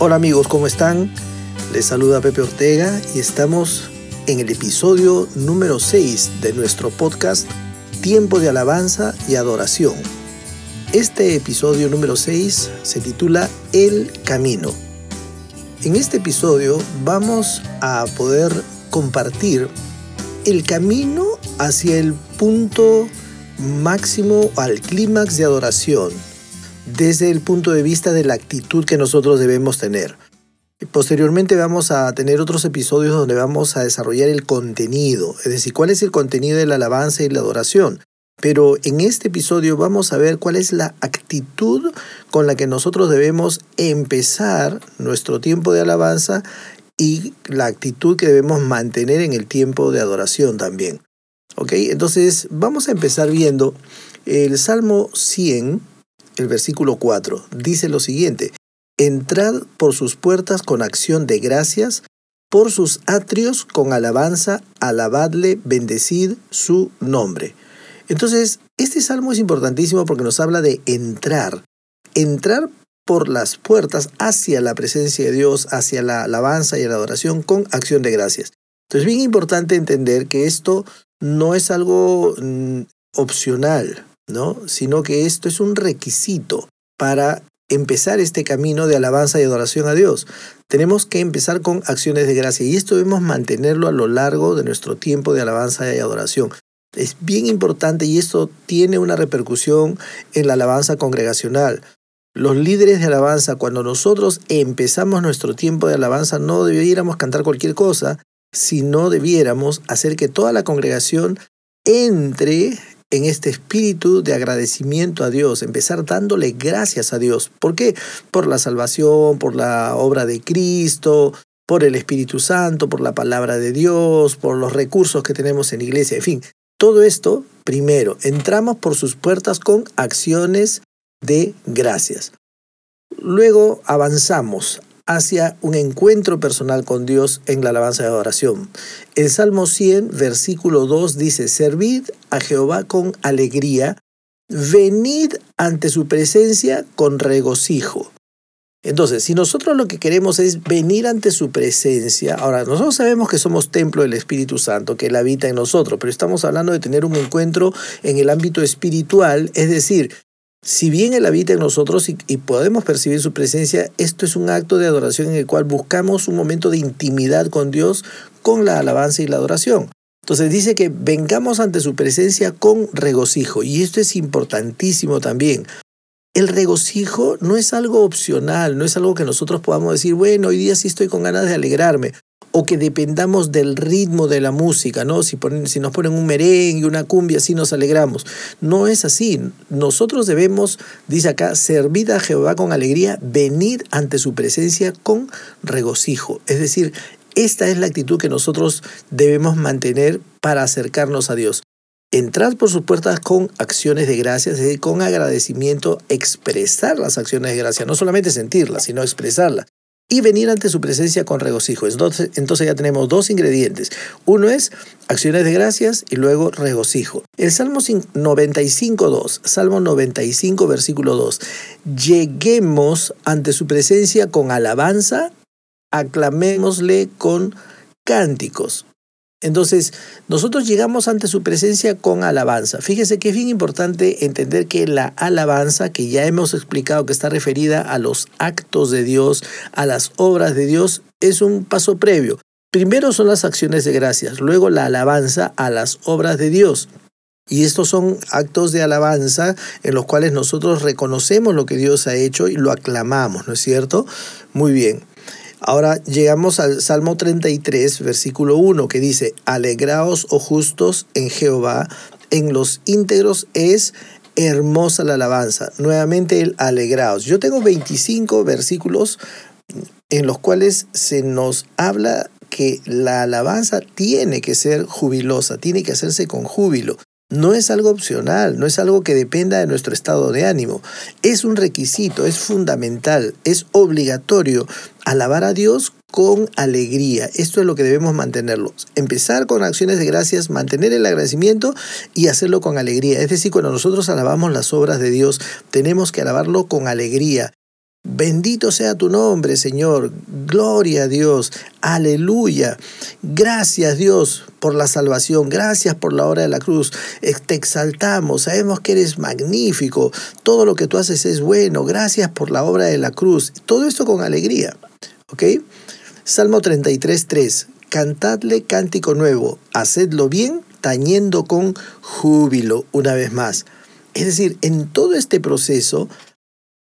Hola amigos, ¿cómo están? Les saluda Pepe Ortega y estamos en el episodio número 6 de nuestro podcast Tiempo de Alabanza y Adoración. Este episodio número 6 se titula El Camino. En este episodio vamos a poder compartir el camino hacia el punto máximo al clímax de adoración desde el punto de vista de la actitud que nosotros debemos tener. Posteriormente vamos a tener otros episodios donde vamos a desarrollar el contenido, es decir, cuál es el contenido de la alabanza y la adoración. Pero en este episodio vamos a ver cuál es la actitud con la que nosotros debemos empezar nuestro tiempo de alabanza y la actitud que debemos mantener en el tiempo de adoración también. ¿Ok? Entonces vamos a empezar viendo el Salmo 100, el versículo 4, dice lo siguiente, Entrad por sus puertas con acción de gracias, por sus atrios con alabanza, alabadle, bendecid su nombre. Entonces, este salmo es importantísimo porque nos habla de entrar, entrar por las puertas hacia la presencia de Dios, hacia la alabanza y la adoración con acción de gracias. Entonces, es bien importante entender que esto no es algo mm, opcional, ¿no? Sino que esto es un requisito para empezar este camino de alabanza y adoración a Dios. Tenemos que empezar con acciones de gracia y esto debemos mantenerlo a lo largo de nuestro tiempo de alabanza y adoración. Es bien importante y esto tiene una repercusión en la alabanza congregacional. Los líderes de alabanza, cuando nosotros empezamos nuestro tiempo de alabanza, no debiéramos cantar cualquier cosa, sino debiéramos hacer que toda la congregación entre en este espíritu de agradecimiento a Dios, empezar dándole gracias a Dios. ¿Por qué? Por la salvación, por la obra de Cristo, por el Espíritu Santo, por la palabra de Dios, por los recursos que tenemos en iglesia, en fin. Todo esto, primero, entramos por sus puertas con acciones de gracias. Luego avanzamos hacia un encuentro personal con Dios en la alabanza de adoración. El Salmo 100, versículo 2 dice, Servid a Jehová con alegría, venid ante su presencia con regocijo. Entonces, si nosotros lo que queremos es venir ante su presencia, ahora nosotros sabemos que somos templo del Espíritu Santo, que Él habita en nosotros, pero estamos hablando de tener un encuentro en el ámbito espiritual, es decir, si bien Él habita en nosotros y, podemos percibir su presencia, esto es un acto de adoración en el cual buscamos un momento de intimidad con Dios con la alabanza y la adoración. Entonces dice que vengamos ante su presencia con regocijo y esto es importantísimo también. El regocijo no es algo opcional, no es algo que nosotros podamos decir, bueno, hoy día sí estoy con ganas de alegrarme o que dependamos del ritmo de la música, ¿no? Si, si nos ponen un merengue, una cumbia, así nos alegramos. No es así. Nosotros debemos, dice acá, servir a Jehová con alegría, venir ante su presencia con regocijo. Es decir, esta es la actitud que nosotros debemos mantener para acercarnos a Dios. Entrar por sus puertas con acciones de gracia, es decir, con agradecimiento, expresar las acciones de gracia, no solamente sentirlas, sino expresarlas y venir ante su presencia con regocijo. Entonces, entonces ya tenemos dos ingredientes. Uno es acciones de gracias y luego regocijo. El Salmo 95.2, Salmo 95, versículo 2. Lleguemos ante su presencia con alabanza, aclamémosle con cánticos. Entonces, nosotros llegamos ante su presencia con alabanza. Fíjese que es bien importante entender que la alabanza, que ya hemos explicado que está referida a los actos de Dios, a las obras de Dios, es un paso previo. Primero son las acciones de gracias, luego la alabanza a las obras de Dios. Y estos son actos de alabanza en los cuales nosotros reconocemos lo que Dios ha hecho y lo aclamamos, ¿no es cierto? Muy bien. Ahora llegamos al Salmo 33, versículo 1, que dice, Alegraos, oh justos, en Jehová, en los íntegros es hermosa la alabanza. Nuevamente el alegraos. Yo tengo 25 versículos en los cuales se nos habla que la alabanza tiene que ser jubilosa, tiene que hacerse con júbilo. No es algo opcional, no es algo que dependa de nuestro estado de ánimo. Es un requisito, es fundamental, es obligatorio alabar a Dios con alegría. Esto es lo que debemos mantenerlo. Empezar con acciones de gracias, mantener el agradecimiento y hacerlo con alegría. Es decir, cuando nosotros alabamos las obras de Dios, tenemos que alabarlo con alegría. Bendito sea tu nombre, Señor. Gloria a Dios. Aleluya. Gracias, Dios, por la salvación. Gracias por la hora de la cruz. Eh, te exaltamos. Sabemos que eres magnífico. Todo lo que tú haces es bueno. Gracias por la obra de la cruz. Todo esto con alegría. ¿Ok? Salmo 33, 3. Cantadle cántico nuevo. Hacedlo bien, tañendo con júbilo. Una vez más. Es decir, en todo este proceso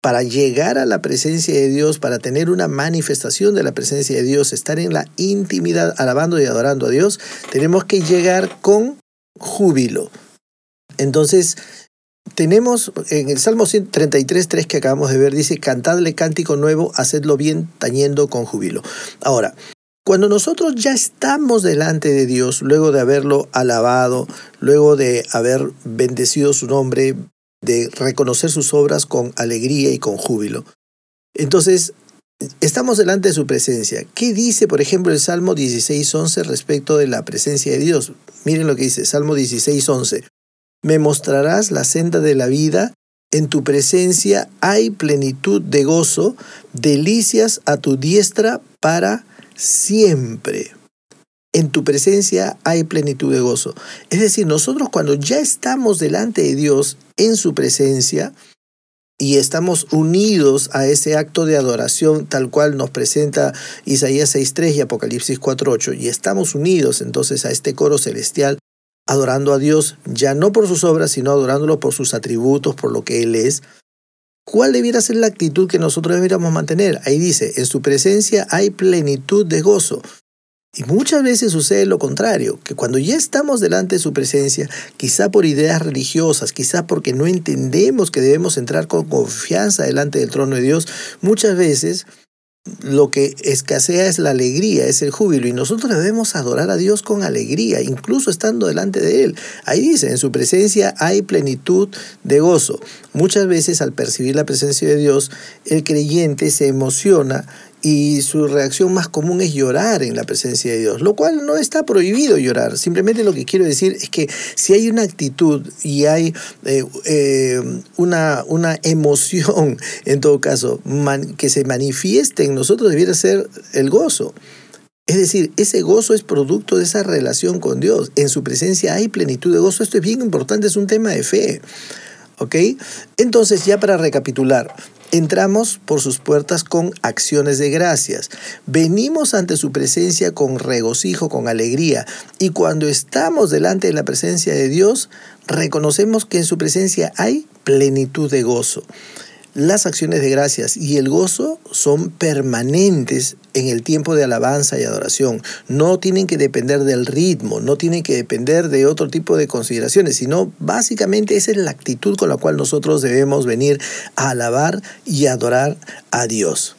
para llegar a la presencia de Dios, para tener una manifestación de la presencia de Dios, estar en la intimidad alabando y adorando a Dios, tenemos que llegar con júbilo. Entonces, tenemos en el Salmo 133, 3 que acabamos de ver, dice, cantadle cántico nuevo, hacedlo bien, tañendo con júbilo. Ahora, cuando nosotros ya estamos delante de Dios, luego de haberlo alabado, luego de haber bendecido su nombre, de reconocer sus obras con alegría y con júbilo. Entonces, estamos delante de su presencia. ¿Qué dice, por ejemplo, el Salmo 16.11 respecto de la presencia de Dios? Miren lo que dice, Salmo 16.11. Me mostrarás la senda de la vida, en tu presencia hay plenitud de gozo, delicias a tu diestra para siempre en tu presencia hay plenitud de gozo. Es decir, nosotros cuando ya estamos delante de Dios en su presencia y estamos unidos a ese acto de adoración tal cual nos presenta Isaías 6.3 y Apocalipsis 4.8, y estamos unidos entonces a este coro celestial adorando a Dios ya no por sus obras, sino adorándolo por sus atributos, por lo que Él es, ¿Cuál debiera ser la actitud que nosotros debiéramos mantener? Ahí dice, en su presencia hay plenitud de gozo. Y muchas veces sucede lo contrario, que cuando ya estamos delante de su presencia, quizá por ideas religiosas, quizá porque no entendemos que debemos entrar con confianza delante del trono de Dios, muchas veces lo que escasea es la alegría, es el júbilo, y nosotros debemos adorar a Dios con alegría, incluso estando delante de Él. Ahí dice, en su presencia hay plenitud de gozo. Muchas veces al percibir la presencia de Dios, el creyente se emociona y su reacción más común es llorar en la presencia de Dios, lo cual no está prohibido llorar. Simplemente lo que quiero decir es que si hay una actitud y hay eh, eh, una, una emoción, en todo caso, que se manifieste en nosotros, debiera ser el gozo. Es decir, ese gozo es producto de esa relación con Dios. En su presencia hay plenitud de gozo. Esto es bien importante, es un tema de fe. ¿Ok? Entonces, ya para recapitular, Entramos por sus puertas con acciones de gracias. Venimos ante su presencia con regocijo, con alegría. Y cuando estamos delante de la presencia de Dios, reconocemos que en su presencia hay plenitud de gozo. Las acciones de gracias y el gozo son permanentes en el tiempo de alabanza y adoración. No tienen que depender del ritmo, no tienen que depender de otro tipo de consideraciones, sino básicamente esa es la actitud con la cual nosotros debemos venir a alabar y adorar a Dios.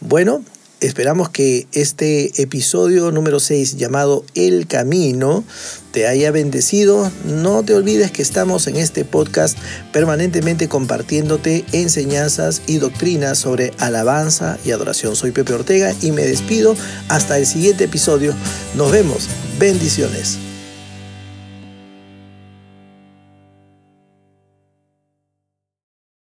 Bueno, Esperamos que este episodio número 6 llamado El Camino te haya bendecido. No te olvides que estamos en este podcast permanentemente compartiéndote enseñanzas y doctrinas sobre alabanza y adoración. Soy Pepe Ortega y me despido hasta el siguiente episodio. Nos vemos. Bendiciones.